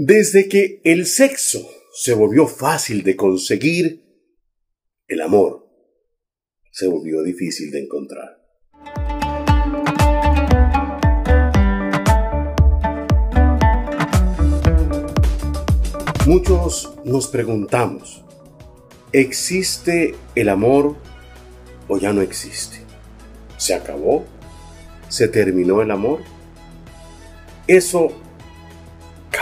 Desde que el sexo se volvió fácil de conseguir, el amor se volvió difícil de encontrar. Muchos nos preguntamos, ¿existe el amor o ya no existe? ¿Se acabó? ¿Se terminó el amor? Eso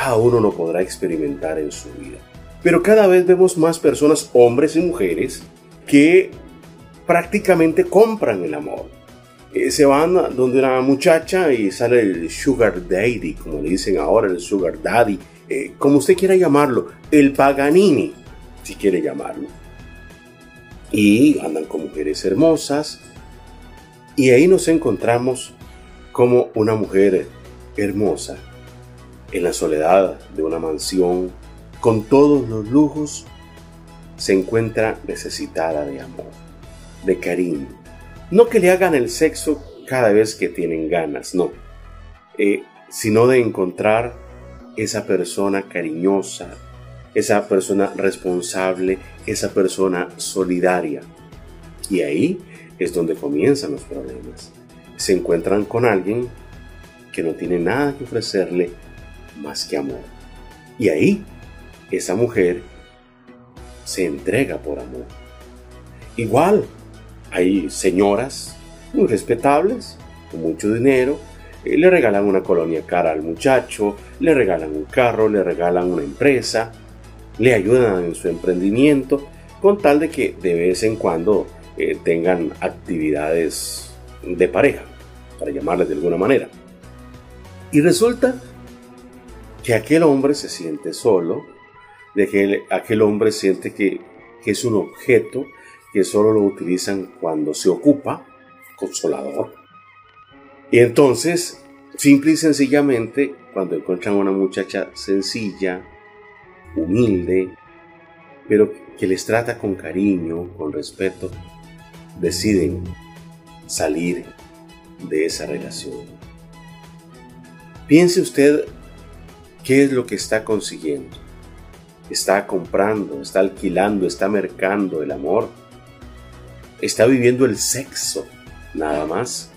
cada uno lo podrá experimentar en su vida. Pero cada vez vemos más personas, hombres y mujeres, que prácticamente compran el amor. Eh, se van donde una muchacha y sale el sugar daddy, como le dicen ahora, el sugar daddy, eh, como usted quiera llamarlo, el paganini, si quiere llamarlo. Y andan con mujeres hermosas. Y ahí nos encontramos como una mujer hermosa en la soledad de una mansión, con todos los lujos, se encuentra necesitada de amor, de cariño. No que le hagan el sexo cada vez que tienen ganas, no, eh, sino de encontrar esa persona cariñosa, esa persona responsable, esa persona solidaria. Y ahí es donde comienzan los problemas. Se encuentran con alguien que no tiene nada que ofrecerle más que amor. Y ahí, esa mujer se entrega por amor. Igual, hay señoras muy respetables, con mucho dinero, eh, le regalan una colonia cara al muchacho, le regalan un carro, le regalan una empresa, le ayudan en su emprendimiento, con tal de que de vez en cuando eh, tengan actividades de pareja, para llamarles de alguna manera. Y resulta que aquel hombre se siente solo, de que aquel hombre siente que, que es un objeto que solo lo utilizan cuando se ocupa, consolador. Y entonces, simple y sencillamente, cuando encuentran una muchacha sencilla, humilde, pero que les trata con cariño, con respeto, deciden salir de esa relación. Piense usted ¿Qué es lo que está consiguiendo? ¿Está comprando, está alquilando, está mercando el amor? ¿Está viviendo el sexo nada más?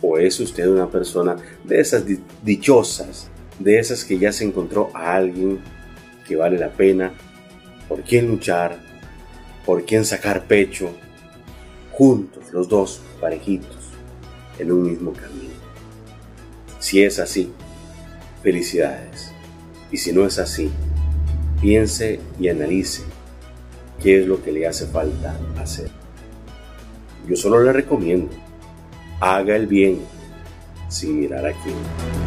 ¿O es usted una persona de esas dichosas, de esas que ya se encontró a alguien que vale la pena, por quien luchar, por quien sacar pecho, juntos los dos, parejitos, en un mismo camino? Si es así, felicidades. Y si no es así, piense y analice qué es lo que le hace falta hacer. Yo solo le recomiendo, haga el bien sin mirar a quién.